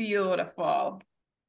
Beautiful.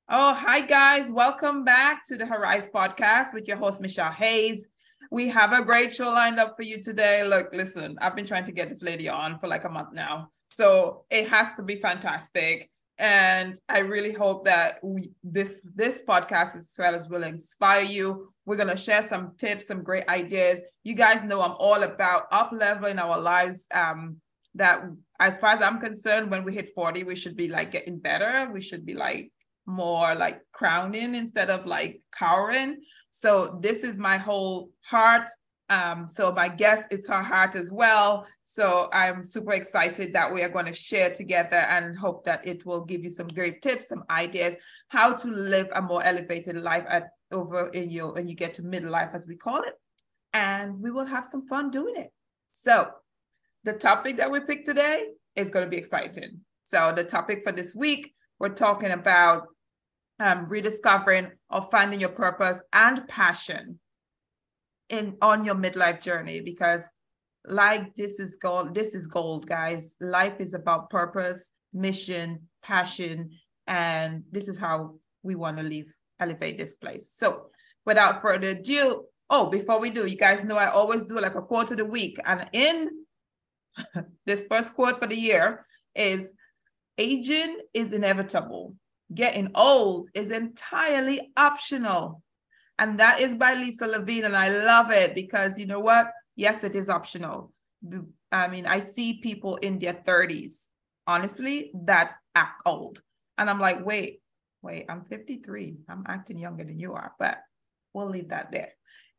Oh, hi guys. Welcome back to the Horizon podcast with your host, Michelle Hayes. We have a great show lined up for you today. Look, listen, I've been trying to get this lady on for like a month now. So it has to be fantastic. And I really hope that we, this this podcast as well as will inspire you. We're gonna share some tips, some great ideas. You guys know I'm all about up leveling our lives. Um, that as far as I'm concerned, when we hit 40, we should be like getting better. We should be like more like crowning instead of like cowering. So this is my whole heart um, so my guest, it's her heart as well. So I'm super excited that we are going to share together and hope that it will give you some great tips, some ideas, how to live a more elevated life at over in your when you get to middle life as we call it. And we will have some fun doing it. So the topic that we picked today is going to be exciting. So the topic for this week, we're talking about um, rediscovering or finding your purpose and passion in on your midlife journey because like this is gold this is gold guys. Life is about purpose mission passion and this is how we want to live elevate this place. So without further ado oh before we do you guys know i always do like a quote of the week. And in this first quote for the year is aging is inevitable getting old is entirely optional and that is by Lisa Levine. And I love it because you know what? Yes, it is optional. I mean, I see people in their 30s, honestly, that act old. And I'm like, wait, wait, I'm 53. I'm acting younger than you are, but we'll leave that there.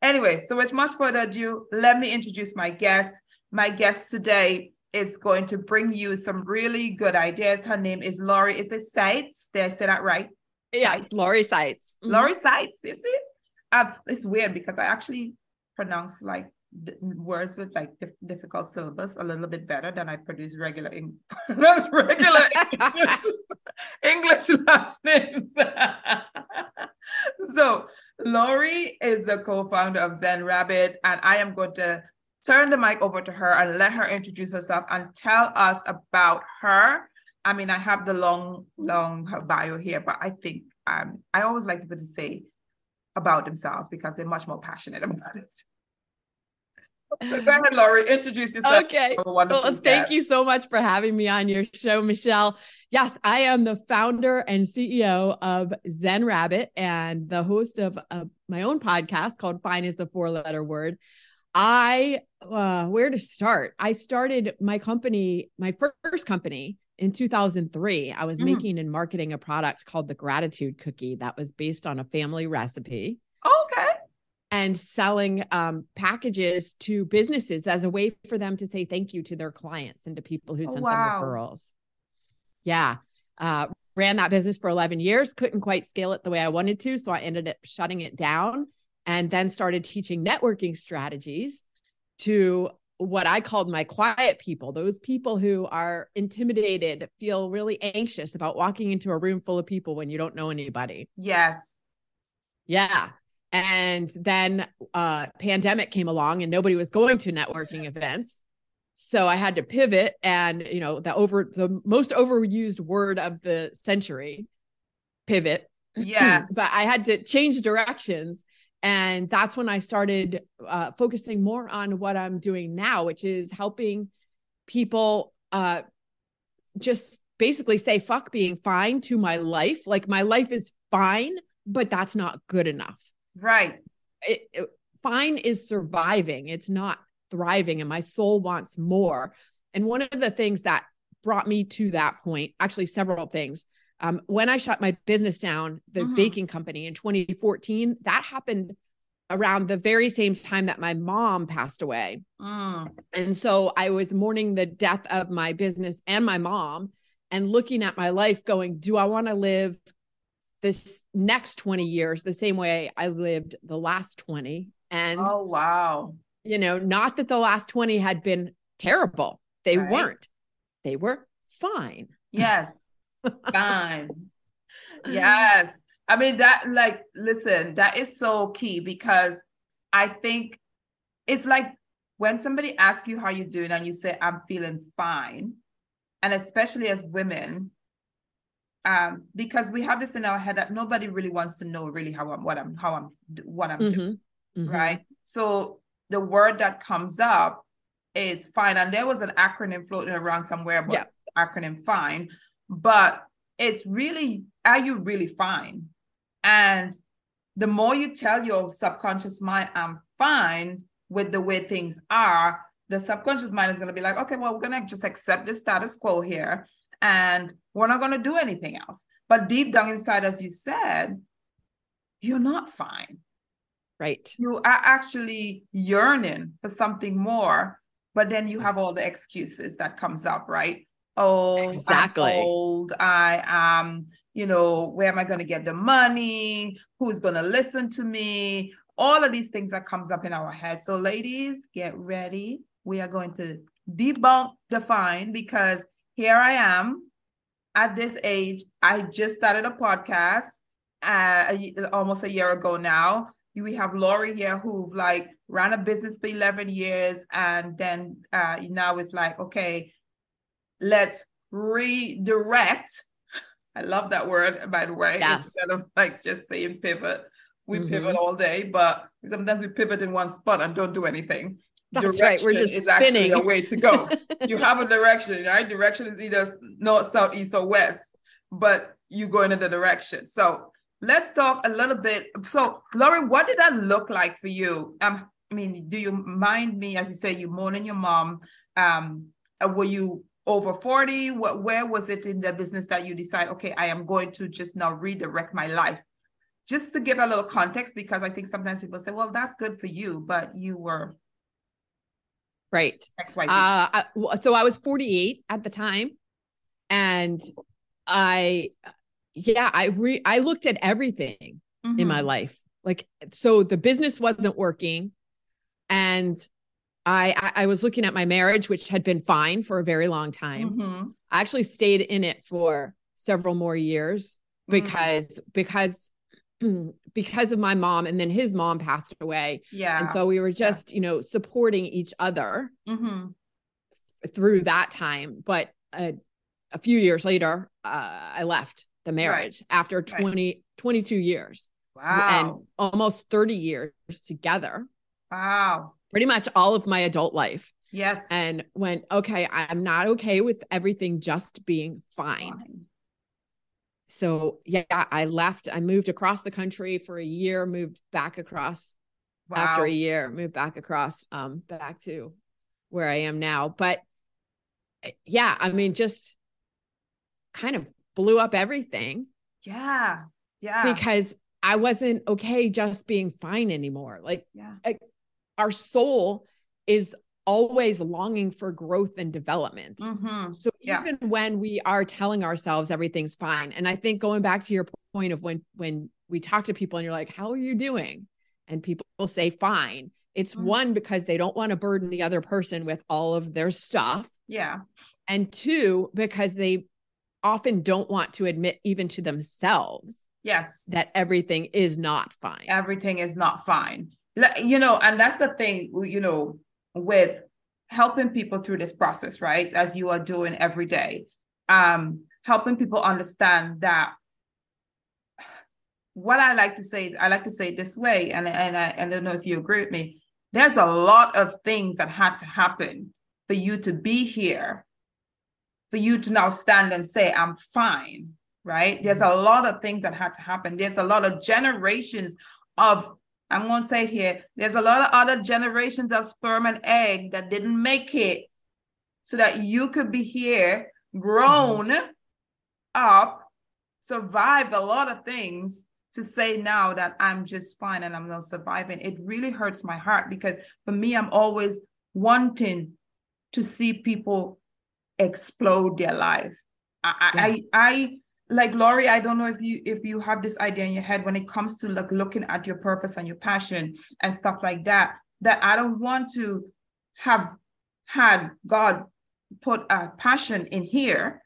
Anyway, so with much further ado, let me introduce my guest. My guest today is going to bring you some really good ideas. Her name is Lori. Is it Saitz? Did I say that right? Yeah, Lori Saitz. Mm-hmm. Lori Saitz, you see? uh, it's weird because I actually pronounce like words with like dif- difficult syllables a little bit better than I produce regular English, regular English, English last names. so Lori is the co-founder of Zen Rabbit, and I am going to turn the mic over to her and let her introduce herself and tell us about her. I mean, I have the long, long bio here, but I think um, I always like people to say about themselves because they're much more passionate about it. So go ahead, Lori, introduce yourself. Okay. Well, thank you so much for having me on your show, Michelle. Yes, I am the founder and CEO of Zen Rabbit and the host of uh, my own podcast called Fine is a Four Letter Word. I, uh, where to start? I started my company, my first company in 2003, I was mm. making and marketing a product called the Gratitude Cookie that was based on a family recipe. okay. And selling um, packages to businesses as a way for them to say thank you to their clients and to people who oh, sent wow. them referrals. Yeah. Uh, ran that business for 11 years, couldn't quite scale it the way I wanted to. So I ended up shutting it down and then started teaching networking strategies to what I called my quiet people, those people who are intimidated, feel really anxious about walking into a room full of people when you don't know anybody. Yes. Yeah. And then uh pandemic came along and nobody was going to networking events. So I had to pivot and you know the over the most overused word of the century pivot. Yes. but I had to change directions and that's when I started uh, focusing more on what I'm doing now, which is helping people uh, just basically say, fuck being fine to my life. Like my life is fine, but that's not good enough. Right. It, it, fine is surviving, it's not thriving. And my soul wants more. And one of the things that brought me to that point, actually, several things, um, when I shut my business down, the mm-hmm. baking company in 2014, that happened around the very same time that my mom passed away. Mm. And so I was mourning the death of my business and my mom and looking at my life going, do I want to live this next 20 years the same way I lived the last 20? And oh, wow. You know, not that the last 20 had been terrible, they right. weren't, they were fine. Yes. Fine. yes. I mean, that, like, listen, that is so key because I think it's like when somebody asks you how you're doing and you say, I'm feeling fine. And especially as women, um, because we have this in our head that nobody really wants to know really how I'm what I'm how I'm what I'm Mhm. doing, Mhm. right? So the word that comes up is fine, and there was an acronym floating around somewhere about Yeah. acronym fine, but it's really are you really fine? And the more you tell your subconscious mind, I'm fine with the way things are, the subconscious mind is going to be like, okay, well, we're going to just accept the status quo here and we're not going to do anything else. But deep down inside, as you said, you're not fine. Right. You are actually yearning for something more, but then you have all the excuses that comes up, right? Oh, Exactly. I'm old. I am, you know, where am I going to get the money? Who's going to listen to me? All of these things that comes up in our head. So, ladies, get ready. We are going to debunk define because here I am at this age. I just started a podcast uh, almost a year ago now. We have Lori here who like ran a business for 11 years and then uh, now it's like, okay, let's redirect. I love that word, by the way. Yes. Instead of like just saying pivot, we Mhm. pivot all day, but sometimes we pivot in one spot and don't do anything. That's right. We're just is actually spinning. a way to go. you have a direction, right? Direction is either north, south, east, or west, but you go in the direction. So let's talk a little bit. So, Lauren, what did that look like for you? Um, I mean, do you mind me, as you say, you mourning your mom? Um, were you over 40? What, where was it in the business that you decide, okay, I am going to just now redirect my life? Just to give a little context, because I think sometimes people say, well, that's good for you, but you were Right. XYZ. Uh, I, so I was 48 at the time, and I, yeah, I re I looked at everything in my Mhm. life. Like, so the business wasn't working, and I, I was looking at my marriage, which had been fine for a very long time. Mhm. I actually stayed in it for several more years Mm. because because because of my mom, and then his mom passed away, Yeah. and so we were just you know supporting each other Mhm. through that time. But a, a few years later, uh, I left the marriage after 20, 22 years Wow. and almost 30 years together, wow. Pretty much all of my adult life. Yes. And went, okay, I'm not okay with everything just being fine. Fine. So, yeah, I left. I moved across the country for a year, moved back across Wow. after a year, moved back across, um, back to where I am now. But yeah, I mean, just kind of blew up everything Yeah. Yeah. because I wasn't okay just being fine anymore. Like yeah. Our soul is always longing for growth and development. Mhm. So Yeah. even when we are telling ourselves everything's fine, and I think going back to your point of when when we talk to people and you're like, "How are you doing?" and people will say fine, it's Mhm. one because they don't want to burden the other person with all of their stuff, Yeah. and two because they often don't want to admit even to themselves Yes. that everything is not fine. Everything is not fine. You know, and that's the thing, you know, with helping people through this process, right? As you are doing every day, um, helping people understand that what I like to say is I like to say it this way, and and I, I don't know if you agree with me. There's a lot of things that had to happen for you to be here, for you to now stand and say, I'm fine, right? There's a lot of things that had to happen. There's a lot of generations of, I'm going to say it here, there's a lot of other generations of sperm and egg that didn't make it so that you could be here, grown mm-hmm. up, survived a lot of things to say now that I'm just fine and I'm not surviving. It really hurts my heart because for me, I'm always wanting to see people explode their life. I, I, I, I like Lori, I don't know if you if you have this idea in your head when it comes to like looking at your purpose and your passion and stuff like that, that I don't want to have had God put a passion in here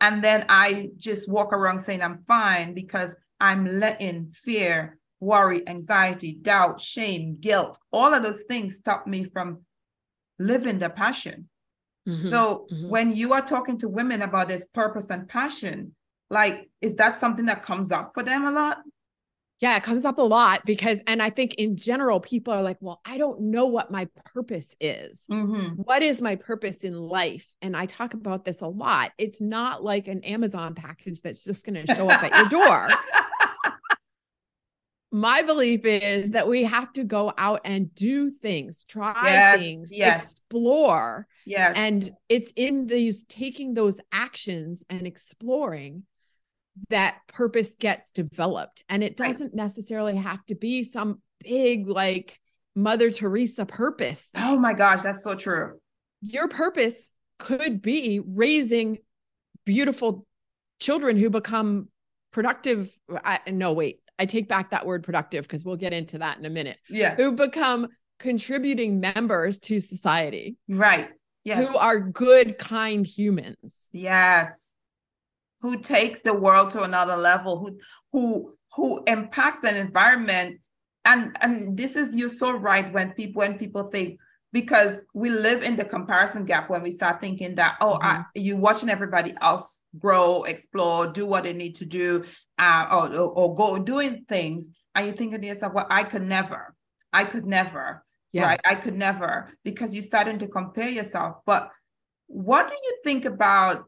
and then I just walk around saying I'm fine because I'm letting fear, worry, anxiety, doubt, shame, guilt, all of those things stop me from living the passion. Mhm. So mhm. when you are talking to women about this purpose and passion, Like, is that something that comes up for them a lot? Yeah, it comes up a lot because, and I think in general, people are like, well, I don't know what my purpose is. Mm-hmm. What is my purpose in life? And I talk about this a lot. It's not like an Amazon package that's just going to show up at your door. My belief is that we have to go out and do things, try Yes, things, yes. explore. yes. And it's in these taking those actions and exploring that purpose gets developed. And it doesn't necessarily have to be some big, like Mother Teresa purpose. oh my gosh, that's so true. Your purpose could be raising beautiful children who become productive. I, no, wait, I take back that word productive because we'll get into that in a minute. Yeah. Who become contributing members to society, Right. Yes. who are good, kind humans. Yes. Who takes the world to another level, who who who impacts an environment. And and this is you're so right when people when people think because we live in the comparison gap when we start thinking that oh I, you watching everybody else grow explore do what they need to do uh, or, or or go doing things and you're thinking to yourself well i could never i could never Yeah. right i could never because you're starting to compare yourself but what do you think about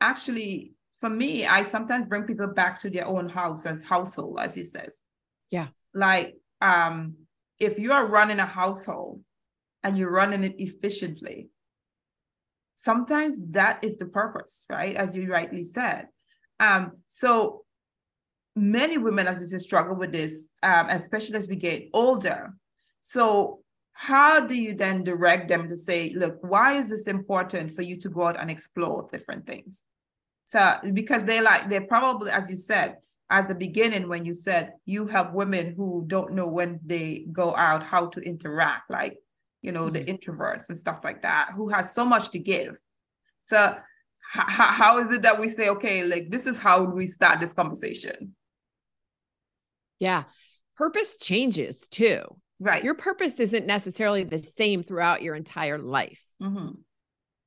actually for me i sometimes bring people back to their own house as household as he says. Yeah. like um if you are running a household and you're running it efficiently sometimes that is the purpose right? As you rightly said. Um so many women as you say struggle with this um especially as we get older. So how do you then direct them to say look why is this important for you to go out and explore different things so because they like they're probably as you said at the beginning when you said you help women who don't know when they go out how to interact like you know the introverts and stuff like that who has so much to give so h- how is it that we say okay like this is how we start this conversation Yeah. Purpose changes too. right Your purpose isn't necessarily the same throughout your entire life Mhm.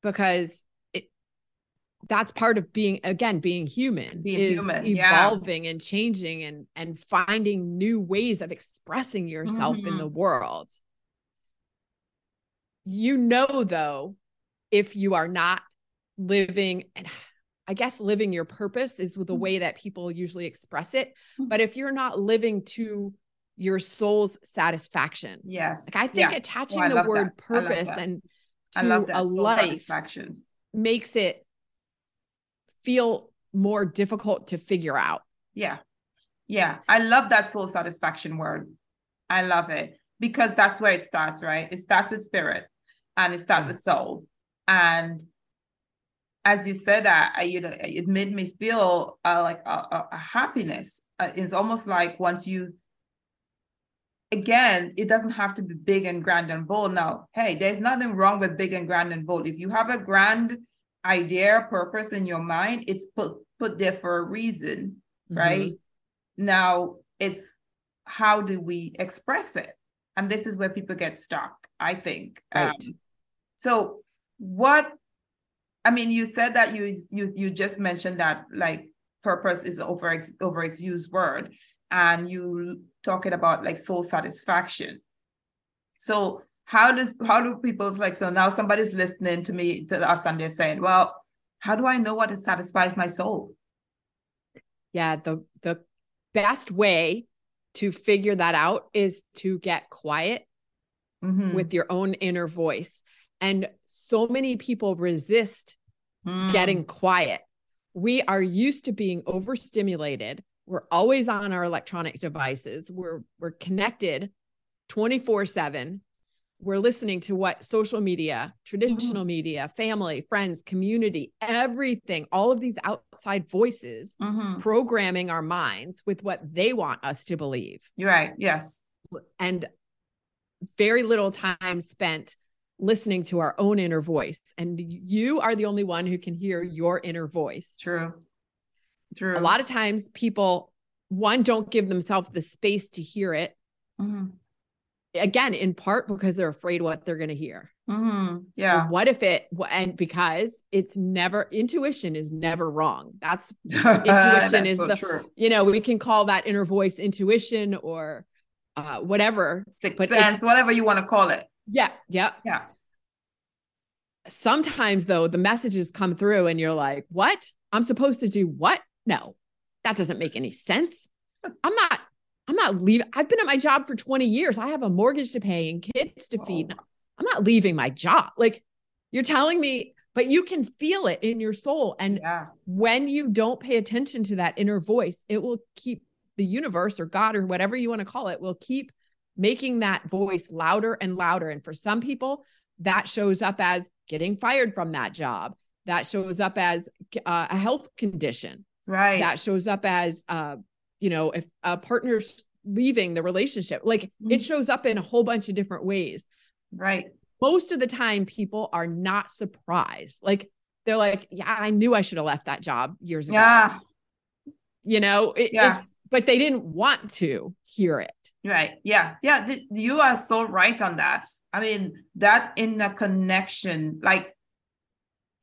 because that's part of being again being human Being is human, yeah. evolving and changing and and finding new ways of expressing yourself in Mhm. the world. You know though if you are not living and I guess living your purpose is the Mhm. way that people usually express it. Mhm. But if you're not living to your soul's satisfaction, yes like I think Yeah. attaching Oh, I the word that. Purpose and to a life satisfaction makes it feel more difficult to figure out. Yeah. Yeah. I love that soul satisfaction word. I love it because that's where it starts, right? It starts with spirit and it starts Yeah. with soul. And as you said that, I, you know, it made me feel uh, like a, a, a happiness. Uh, it's almost like once you, again, it doesn't have to be big and grand and bold. Now, hey, there's nothing wrong with big and grand and bold. If you have a grand idea, purpose in your mind, it's put put there for a reason right? Now it's how do we express it? And this is where people get stuck, I think. Right. Um, so what I mean, you said that you you you just mentioned that like purpose is over over used word, and you talking about like soul satisfaction. So how does how do people like so now somebody's listening to me to us and they're saying, well, how do I know what satisfies my soul? Yeah, the the best way to figure that out is to get quiet Mhm. with your own inner voice. And so many people resist Mm. getting quiet. We are used to being overstimulated. We're always on our electronic devices. We're we're connected 24/7. We're listening to what social media, traditional media, family, friends, community, everything, all of these outside voices Mhm. programming our minds with what they want us to believe. You're right. Yes. And very little time spent listening to our own inner voice. And you are the only one who can hear your inner voice. True. True. A lot of times people, one, don't give themselves the space to hear it. Mhm. Again, in part because they're afraid what they're going to hear. Mm-hmm. Yeah. What if it and because it's never intuition is never wrong. That's intuition That's is so the true. you know we can call that inner voice intuition or uh whatever. Sixth sense, whatever you want to call it. Yeah, yeah. Yeah. Sometimes though the messages come through and you're like, "What? I'm supposed to do what? No. That doesn't make any sense. I'm not I'm not leaving. I've been at my job for 20 years. I have a mortgage to pay and kids to feed. I'm not leaving my job. Like you're telling me, but you can feel it in your soul. And Yeah. when you don't pay attention to that inner voice, it will keep the universe or God or whatever you want to call it will keep making that voice louder and louder. And for some people, that shows up as getting fired from that job. That shows up as uh, a health condition. Right. That shows up as, uh, you know, if a partner's leaving the relationship, like Mhm. it shows up in a whole bunch of different ways right. most of the time people are not surprised like they're like yeah i knew i should have left that job years ago Yeah. you know it, Yeah. it's but they didn't want to hear it Right. Yeah. Yeah. You are so right on that. I mean, that in the connection, like,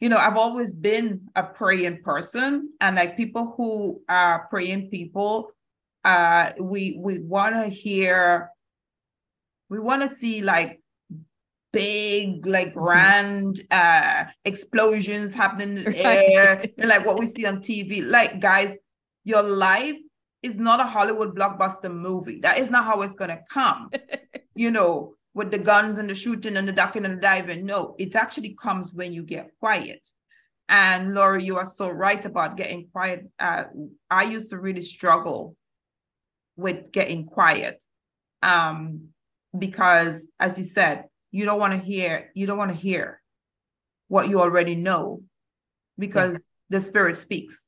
you know, I've always been a praying person, and like people who are praying people, uh, we we want to hear, we want to see like big, like grand uh explosions happening in the air, and like what we see on TV. Like, guys, your life is not a Hollywood blockbuster movie. That is not how it's gonna come. you know, with the guns and the shooting and the ducking and the diving. No, it actually comes when you get quiet. And Laura, you are so right about getting quiet. Uh, I used to really struggle with getting quiet um, because, as you said, you don't want to hear. You don't want to hear what you already know, because the spirit speaks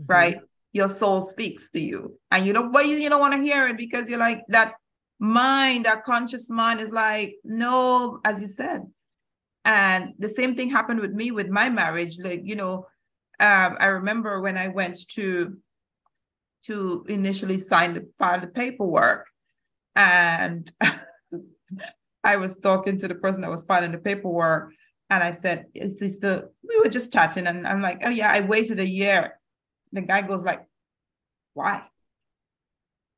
Mm-hmm. right? Your soul speaks to you, and you don't, but you, you don't want to hear it because you're like that mind, our conscious mind is like, no, as you said. And the same thing happened with me with my marriage. Like, you know, um, I remember when I went to to initially sign the file the paperwork, and I was talking to the person that was filing the paperwork, and I said, "Is this the?" We were just chatting, and I'm like, "Oh yeah, I waited a year." The guy goes like, "Why?"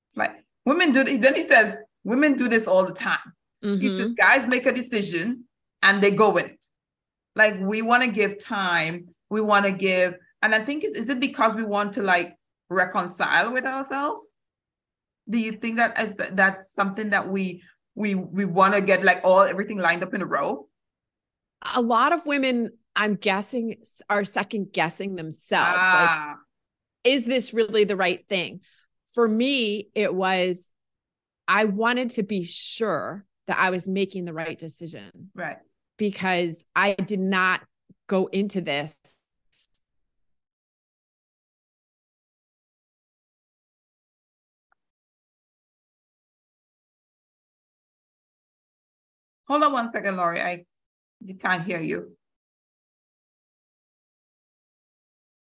It's like women do. Then he says, "Women do this all the time." Mhm. says, "Guys make a decision and they go with it." Like we want to give time. We want to give, and I think is is it because we want to like reconcile with ourselves? Do you think that is that's something that we we we want to get like all everything lined up in a row? a lot of women i'm guessing are second guessing themselves like Ah, is this really the right thing? For me, it was I wanted to be sure that I was making the right decision right. because I did not go into this. Hold on one second, Lori. I can't hear you.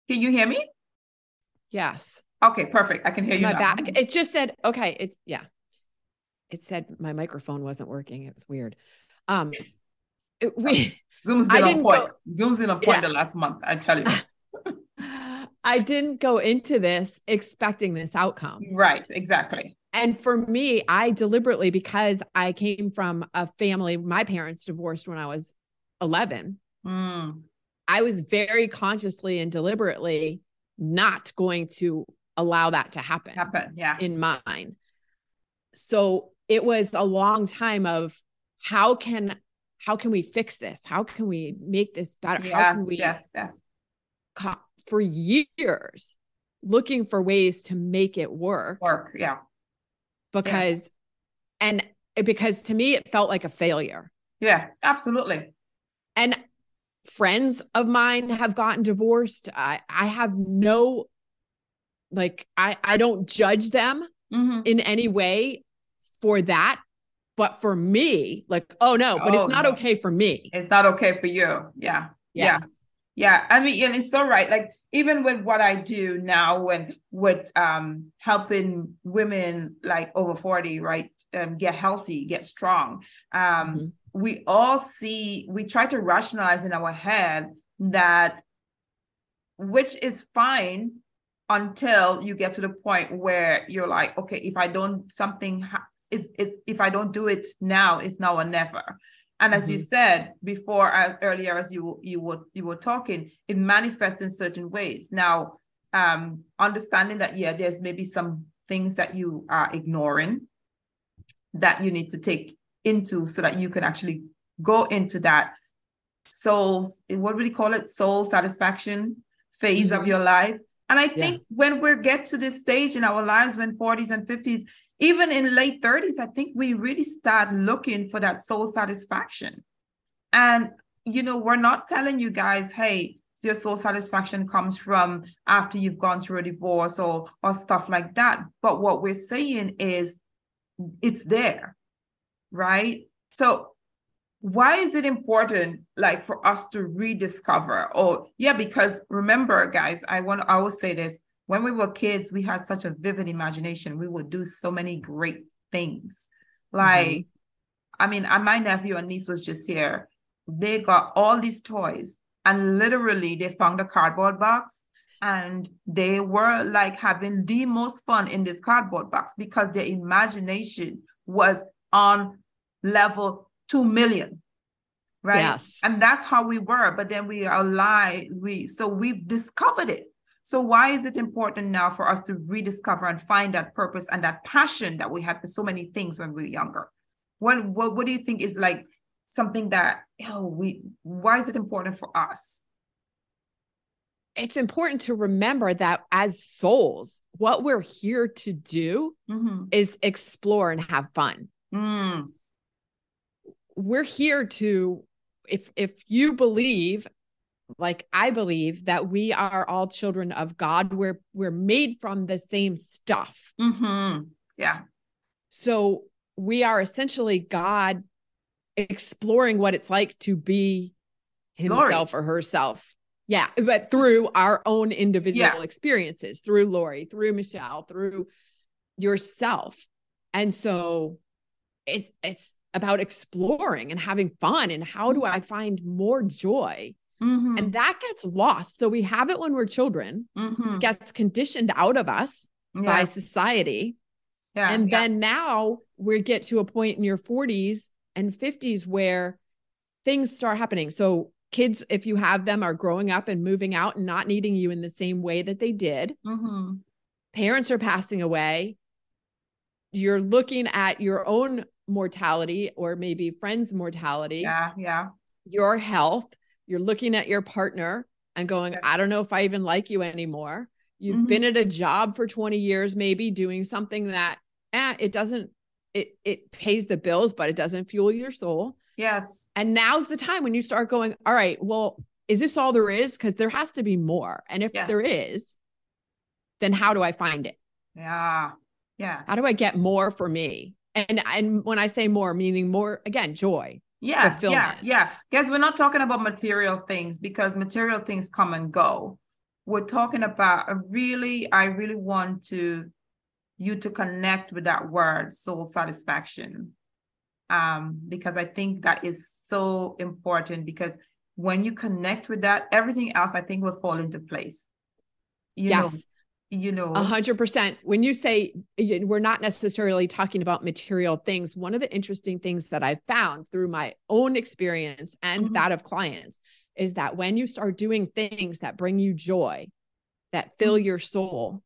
Can you hear me? Yes. Okay, perfect. I can hear you My now. back. It just said, okay, it yeah. It said my microphone wasn't working. It was weird. Um it- we Zoom's been on point. go- Zoom's been on point Yeah. the last month. I tell you. I didn't go into this expecting this outcome. right. Exactly. And for me, I deliberately, because I came from a family, my parents divorced when I was 11. Mm, I was very consciously and deliberately not going to allow that to happen happen. Yeah. in mine. So it was a long time of how can how can we fix this? How can we make this better? how Yes. can we Yes. Yes. co- for years looking for ways to make it work Work. Yeah. because and because to me it felt like a failure Yeah. Absolutely. and friends of mine have gotten divorced i i have no like i i don't judge them Mhm. in any way for that but for me like oh no but Oh, it's not no. okay for me It's not okay for you. Yeah. Yeah. Yes. Yeah. I mean, and it's so right. Like even with what I do now when with um helping women like over 40, right? Um, get healthy, get strong. Um, Mhm. we all see, we try to rationalize in our head that, which is fine until you get to the point where you're like, okay, if I don't, something, ha- if, if, if I don't do it now, it's now or never. And as mm-hmm. you said before, uh, earlier, as you you were you were talking, it manifests in certain ways. Now, um, understanding that yeah, there's maybe some things that you are ignoring that you need to take into so that you can actually go into that soul, what would you call it? Soul satisfaction phase mm-hmm. of your life. And I think yeah. when we get to this stage in our lives, when 40s and 50s, even in late 30s, I think we really start looking for that soul satisfaction. And, you know, we're not telling you guys, hey, your soul satisfaction comes from after you've gone through a divorce or or stuff like that. But what we're saying is it's there right? So why is it important like for us to rediscover or yeah because remember guys i want i will say this when we were kids we had such a vivid imagination. We would do so many great things. Like mm-hmm. i mean my nephew and niece was just here. They got all these toys and literally they found a cardboard box and they were like having the most fun in this cardboard box because their imagination was on level 2 million right? Yes. and that's how we were but then we are alive we so we've discovered it so why is it important now for us to rediscover and find that purpose and that passion that we had for so many things when we were younger? What what, what do you think is like something that oh we why is it important for us? It's important to remember that as souls what we're here to do mm-hmm. is explore and have fun. Mm. We're here to if if you believe like i believe that we are all children of god we're we're made from the same stuff mm-hmm. yeah so we are essentially god exploring what it's like to be himself Lori. or herself yeah but through our own individual yeah. experiences through lori through michelle through yourself and so it's it's about exploring and having fun and how do I find more joy? Mm-hmm. And that gets lost. So we have it when we're children, mm-hmm. gets conditioned out of us yeah. by society. Yeah, and yeah. then now we get to a point in your 40s and 50s where things start happening. So kids, if you have them, are growing up and moving out and not needing you in the same way that they did. Mm-hmm. Parents are passing away. You're looking at your own mortality or maybe friends' mortality. Yeah, yeah. Your health. You're looking at your partner and going, I don't know if I even like you anymore. You've mm-hmm. been at a job for 20 years, maybe doing something that eh, it doesn't, it it pays the bills, but it doesn't fuel your soul. Yes. And now's the time when you start going, all right, well, is this all there is? Because there has to be more. And if yeah. there is, then how do I find it? Yeah. Yeah. How do I get more for me? and and when i say more meaning more again joy yeah yeah yeah. Guys we're not talking about material things because material things come and go. We're talking about a really i really want to you to connect with that word soul satisfaction. Um because i think that is so important because when you connect with that everything else i think will fall into place. You yes. know you know a hundred percent. When you say we're not necessarily talking about material things one of the interesting things that i've found through my own experience and mm-hmm. that of clients is that when you start doing things that bring you joy that fill mm-hmm. your soul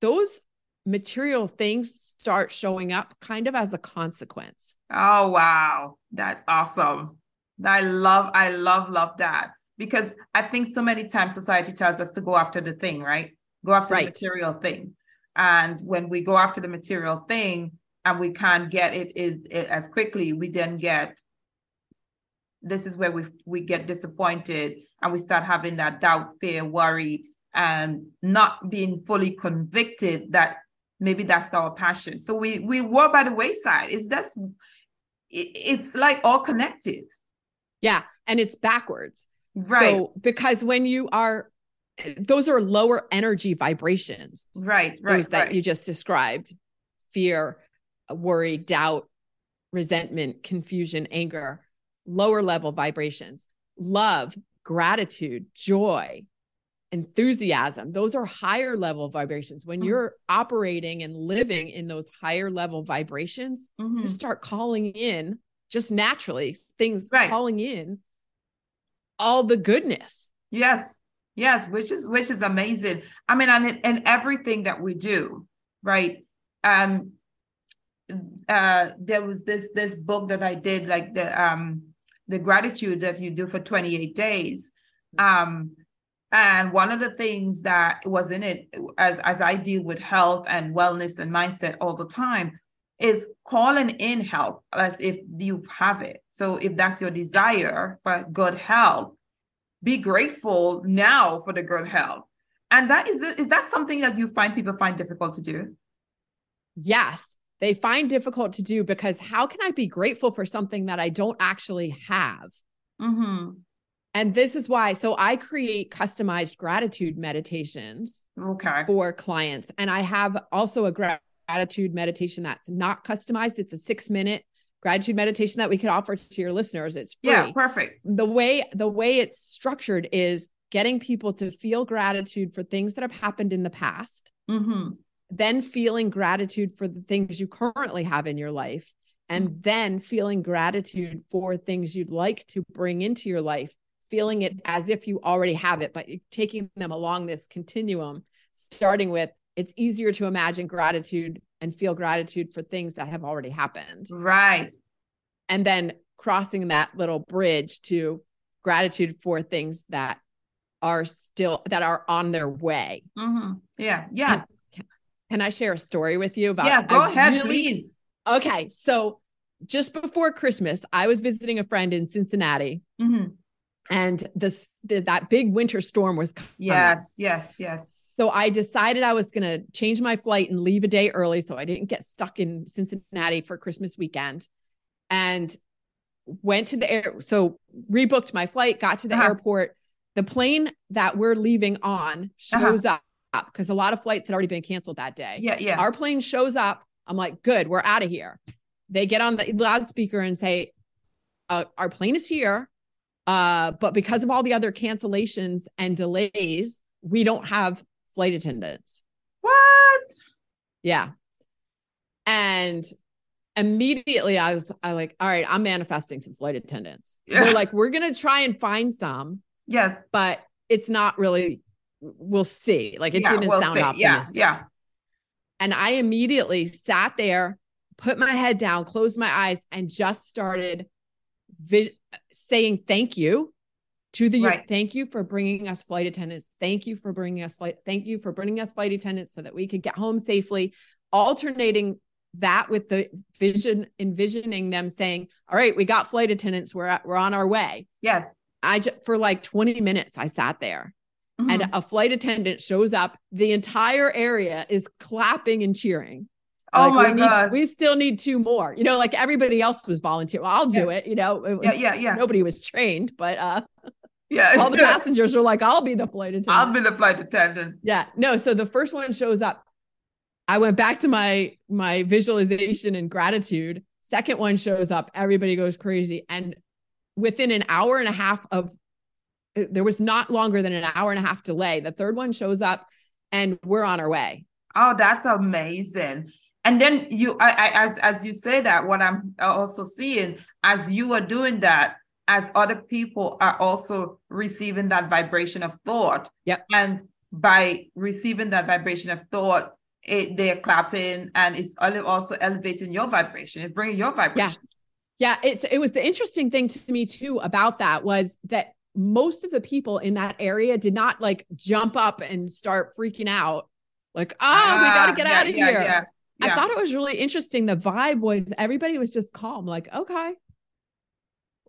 those material things start showing up kind of as a consequence. Oh wow. That's awesome. I love i love love that. Because i think so many times society tells us to go after the thing right go after right. the material thing. And when we go after the material thing and we can't get it, it, it as quickly, we then get this is where we we get disappointed and we start having that doubt, fear, worry, and not being fully convicted that maybe that's our passion. So we we walk by the wayside. Is that's it, it's like all connected. Yeah, and it's backwards. Right. So because when you are those are lower energy vibrations. Right, right. Those that right. you just described fear, worry, doubt. resentment, confusion, anger, lower level vibrations, love, gratitude, joy, enthusiasm. Those are higher level vibrations. When mm-hmm. you're operating and living in those higher level vibrations, mm-hmm. you start calling in just naturally things right. calling in all the goodness. Yes. Yes, which is which is amazing. I mean, and and everything that we do, right? Um uh there was this this book that I did like the um the gratitude that you do for 28 days. Um and one of the things that was in it as as I deal with health and wellness and mindset all the time is calling in help as if you have it. So if that's your desire for good health, be grateful now for the good health. And that is is that something that you find people find difficult to do? Yes, they find difficult to do because how can I be grateful for something that I don't actually have? Mm-hmm. And this is why. So I create customized gratitude meditations okay. for clients. And I have also a gratitude meditation that's not customized. It's a six minute gratitude meditation that we could offer to your listeners. It's free. Yeah, perfect. The way the way it's structured is getting people to feel gratitude for things that have happened in the past, mm-hmm. then feeling gratitude for the things you currently have in your life, and then feeling gratitude for things you'd like to bring into your life, feeling it as if you already have it, but taking them along this continuum, starting with it's easier to imagine gratitude and feel gratitude for things that have already happened. Right. And then crossing that little bridge to gratitude for things that are still that are on their way. Mm-hmm. Yeah. Yeah. Can, can, I share a story with you about Yeah, go I ahead, really, please. Okay. So just before Christmas, I was visiting a friend in Cincinnati. Mm-hmm. And this the, that big winter storm was coming. Yes, yes, yes. So I decided I was going to change my flight and leave a day early so I didn't get stuck in Cincinnati for Christmas weekend. And went to the air. So rebooked my flight, got to the uh-huh. airport. The plane that we're leaving on shows uh-huh. up because a lot of flights had already been canceled that day. Yeah, yeah. Our plane shows up. I'm like, good, we're out of here. They get on the loudspeaker and say, uh, our plane is here. Uh, but because of all the other cancellations and delays, we don't have flight attendants. What? Yeah. And immediately I was I like, all right, I'm manifesting some flight attendants. Yeah. They're like, we're gonna try and find some. Yes. But it's not really, we'll see. Like it yeah, didn't we'll sound see. optimistic. Yeah, yeah. And I immediately sat there, put my head down, closed my eyes, and just started vi- saying thank you to the right. thank you for bringing us flight attendants thank you for bringing us flight thank you for bringing us flight attendants so that we could get home safely alternating that with the vision envisioning them saying all right we got flight attendants we're at, we're on our way yes i just for like 20 minutes i sat there mm-hmm. and a flight attendant shows up the entire area is clapping and cheering Oh like, my we god! We still need two more. You know, like everybody else was volunteer. Well, I'll do yeah. it. You know, yeah, yeah, yeah. Nobody was trained, but uh, yeah. All the passengers are like, I'll be the flight attendant. I'll be the flight attendant. Yeah. No, so the first one shows up. I went back to my my visualization and gratitude. Second one shows up, everybody goes crazy. And within an hour and a half of uh, there was not longer than an hour and a half delay. The third one shows up and we're on our way. Oh, that's amazing. And then you I, I as as you say that, what I'm also seeing as you are doing that, as other people are also receiving that vibration of thought. Yep. And by receiving that vibration of thought, it, they're clapping and it's also elevating your vibration. It's bringing your vibration. Yeah. Yeah. It's, it was the interesting thing to me too about that was that most of the people in that area did not like jump up and start freaking out like, oh, we ah, got to get out of yeah, here. Yeah, I thought it was really interesting. The vibe was everybody was just calm, like, okay,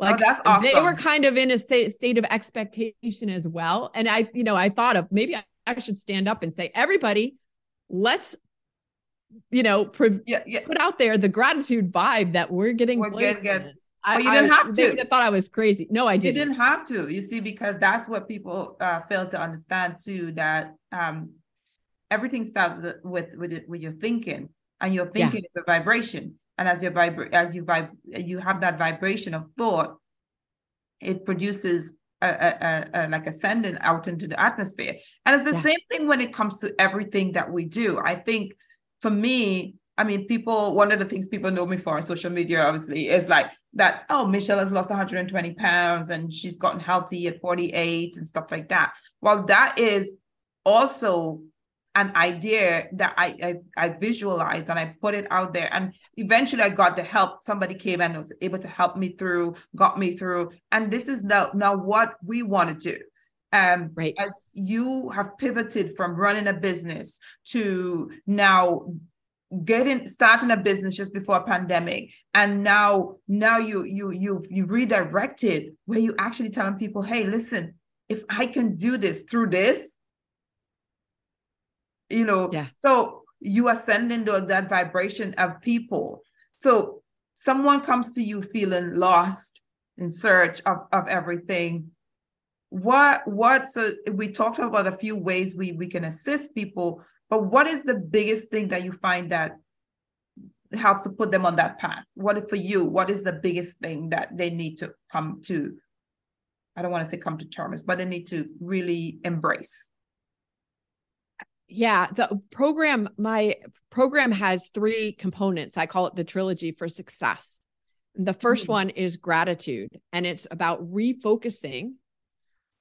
like oh, that's awesome. They were kind of in a state, state of expectation as well. And I, you know, I thought of maybe I, I should stand up and say, everybody, let's, you know, pre- yeah, yeah. put out there the gratitude vibe that we're getting. We're getting good. I, you didn't I, have to. I thought I was crazy. No, I didn't. You didn't have to. You see, because that's what people uh, fail to understand too. That um, everything starts with with with your thinking, and your thinking yeah. is a vibration and as you vibrate as you vibe you have that vibration of thought it produces a, a, a, like ascending out into the atmosphere and it's the yeah. same thing when it comes to everything that we do i think for me I mean, people, one of the things people know me for on social media, obviously, is like that, oh, Michelle has lost 120 pounds and she's gotten healthy at 48 and stuff like that. Well, that is also an idea that I, I, I visualized and I put it out there. And eventually I got the help. Somebody came and was able to help me through, got me through. And this is now, now what we want to do. Um, right. As you have pivoted from running a business to now getting starting a business just before a pandemic and now now you you you you redirected where you actually telling people hey listen if i can do this through this you know yeah so you are sending the, that vibration of people so someone comes to you feeling lost in search of, of everything what what so we talked about a few ways we we can assist people but what is the biggest thing that you find that helps to put them on that path? What for you? What is the biggest thing that they need to come to? I don't want to say come to terms, but they need to really embrace. Yeah, the program, my program has three components. I call it the trilogy for success. The 1st mm-hmm. one is gratitude, and it's about refocusing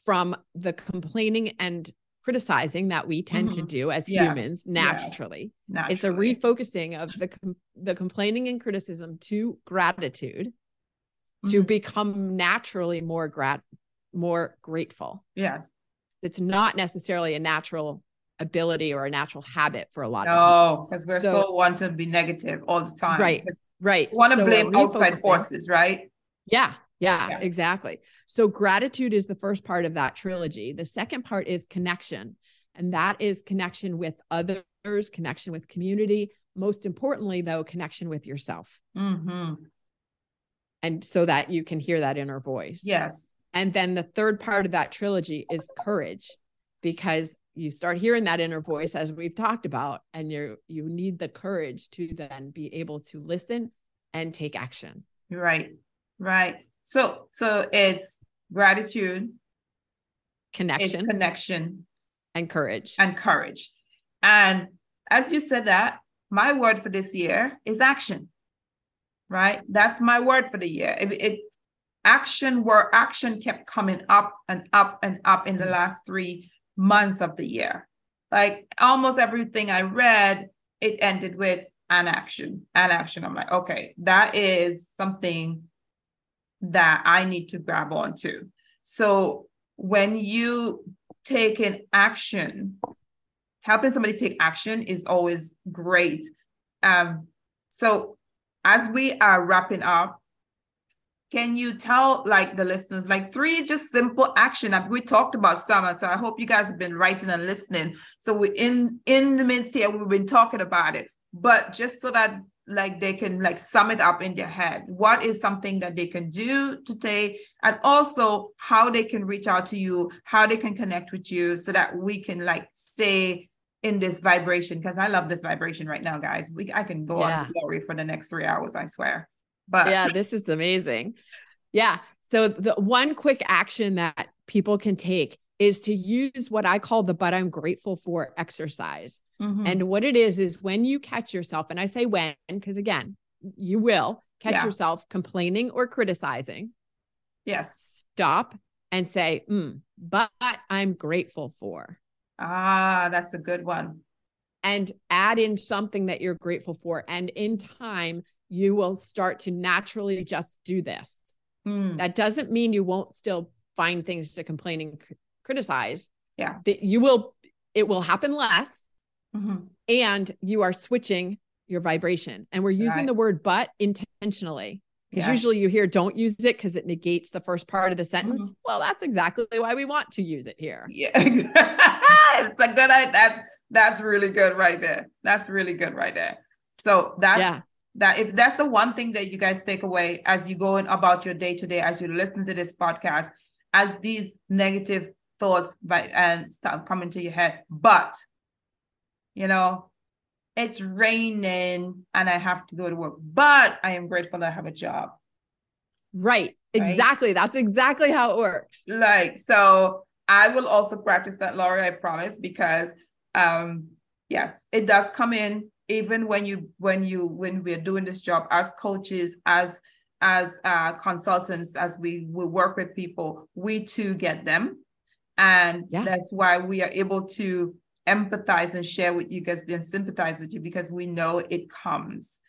from the complaining and criticizing that we tend mm-hmm. to do as yes. humans naturally. Yes. naturally. It's a refocusing of the the complaining and criticism to gratitude mm-hmm. to become naturally more grat more grateful. Yes. It's not necessarily a natural ability or a natural habit for a lot no, of people. because we're so, so, want to be negative all the time. Right. Right. Want to so blame outside forces, right? Yeah. Yeah, yeah, exactly. So gratitude is the first part of that trilogy. The second part is connection. And that is connection with others, connection with community. Most importantly, though, connection with yourself. Mm-hmm. And so that you can hear that inner voice. Yes. And then the third part of that trilogy is courage, because you start hearing that inner voice as we've talked about, and you you need the courage to then be able to listen and take action. Right. Right. So so it's gratitude, connection, connection, and courage. And courage. And as you said that, my word for this year is action. Right? That's my word for the year. It, it action where action kept coming up and up and up in the mm-hmm. last 3 months of the year. Like almost everything I read, it ended with an action, an action. I'm like, okay, that is something that I need to grab onto. So when you take an action, helping somebody take action is always great. Um, so as we are wrapping up, can you tell like the listeners like three just simple action we talked about summer. So i hope you guys have been writing and listening. So we're in in the midst here we've been talking about it. But just so that like they can like sum it up in their head what is something that they can do today and also how they can reach out to you how they can connect with you so that we can like stay in this vibration. Because i love this vibration right now guys. We i can go yeah. on glory for the next three hours i swear but yeah this is amazing yeah so the one quick action that people can take is to use what I call the but I'm grateful for exercise. Mm-hmm. And what it is, is when you catch yourself, and I say when, because again, you will catch yeah. yourself complaining or criticizing. Yes. Stop and say, mm, but I'm grateful for. Ah, that's a good one. And add in something that you're grateful for. And in time, you will start to naturally just do this. Mm. That doesn't mean you won't still find things to complain and criticize, yeah, that you will, it will happen less. Mm-hmm. And you are switching your vibration. And we're using right. the word but intentionally. Because yes. usually you hear don't use it because it negates the first part of the sentence. Mm-hmm. Well, that's exactly why we want to use it here. Yeah. it's a good. That's that's really good right there. That's really good right there. So that's yeah. That if that's the one thing that you guys take away as you go in about your day to day, as you listen to this podcast, as these negative thoughts by, and start coming to your head. But, you know, it's raining and I have to go to work, but I am grateful I have a job. Right. right? Exactly. That's exactly how it works. Like, so I will also practice that, Lori, I promise, because um, yes, it does come in even when you when you when we're doing this job as coaches, as as uh, consultants, as we, we work with people, we too get them. And yeah. that's why we are able to empathize and share with you guys and sympathize with you because we know it comes.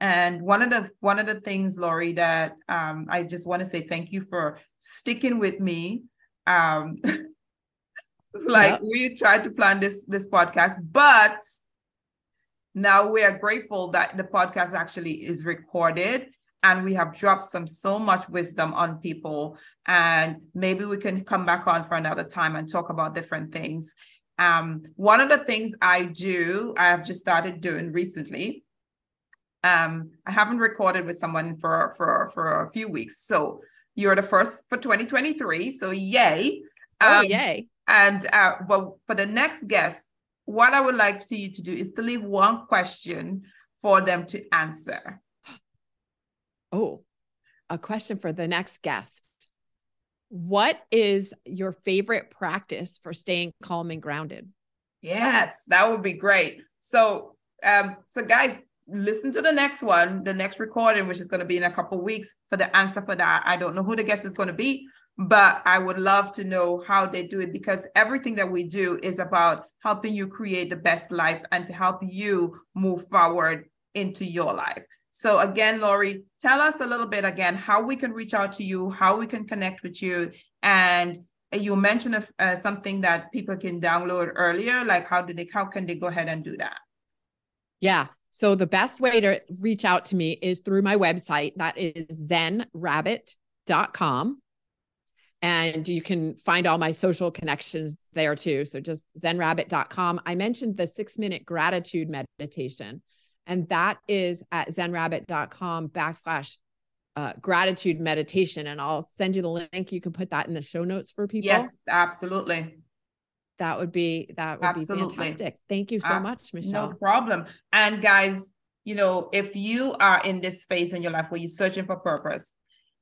And one of the one of the things, Lori, that um, I just want to say thank you for sticking with me. Um, it's like yep. we tried to plan this this podcast, but now we are grateful that the podcast actually is recorded and we have dropped some so much wisdom on people. And maybe we can come back on for another time and talk about different things. Um, one of the things i do i have just started doing recently um, i haven't recorded with someone for for for a few weeks. So you're the first for 2023 so yay. Oh um, yay. and uh, well for the next guest what i would like to you to do is to leave one question for them to answer Oh, a question for the next guest. What is your favorite practice for staying calm and grounded? Yes, that would be great. So, um, so guys, listen to the next one, the next recording, which is going to be in a couple weeks for the answer for that. I don't know who the guest is going to be, but I would love to know how they do it because everything that we do is about helping you create the best life and to help you move forward into your life. So again, Lori, tell us a little bit again how we can reach out to you, how we can connect with you, and you mentioned uh, something that people can download earlier. Like how do they? How can they go ahead and do that? Yeah. So the best way to reach out to me is through my website. That is zenrabbit.com. And you can find all my social connections there too. So just zenrabbit.com. I mentioned the six minute gratitude meditation. And that is at zenrabbit.com backslash uh, gratitude meditation. And I'll send you the link. You can put that in the show notes for people. Yes, absolutely. That would be that would absolutely. be fantastic. Thank you so Abs- much, Michelle. No problem. And guys, you know, if you are in this phase in your life where you're searching for purpose,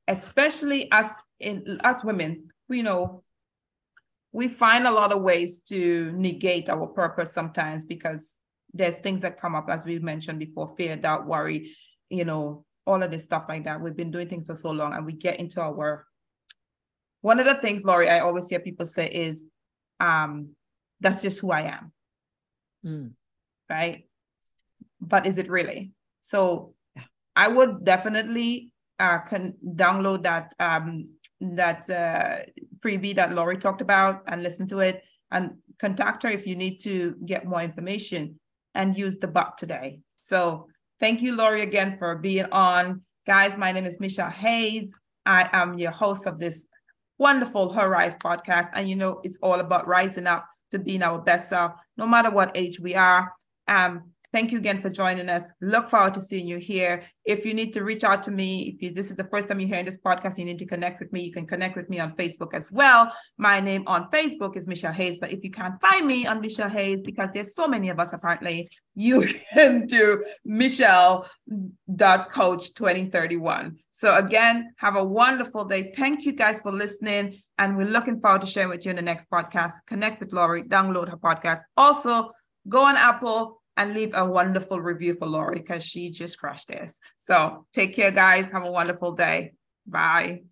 especially us in us women, we know we find a lot of ways to negate our purpose sometimes because there's things that come up as we mentioned before fear doubt worry you know all of this stuff like that we've been doing things for so long and we get into our one of the things Lori i always hear people say is um that's just who i am mm. right but is it really so yeah. i would definitely uh can download that um that uh freebie that Lori talked about and listen to it and contact her if you need to get more information and use the bot today. So thank you, Lori, again for being on. Guys, my name is Michelle Hayes. I am your host of this wonderful Her Rise podcast. And you know, it's all about rising up to being our best self, no matter what age we are. Um, Thank you again for joining us. Look forward to seeing you here. If you need to reach out to me, if you, this is the first time you're hearing this podcast, you need to connect with me. You can connect with me on Facebook as well. My name on Facebook is Michelle Hayes, but if you can't find me on Michelle Hayes, because there's so many of us apparently, you can do Michelle.coach2031. So again, have a wonderful day. Thank you guys for listening. And we're looking forward to sharing with you in the next podcast. Connect with Lori, download her podcast. Also, go on Apple, and leave a wonderful review for Lori because she just crushed this. So take care, guys. Have a wonderful day. Bye.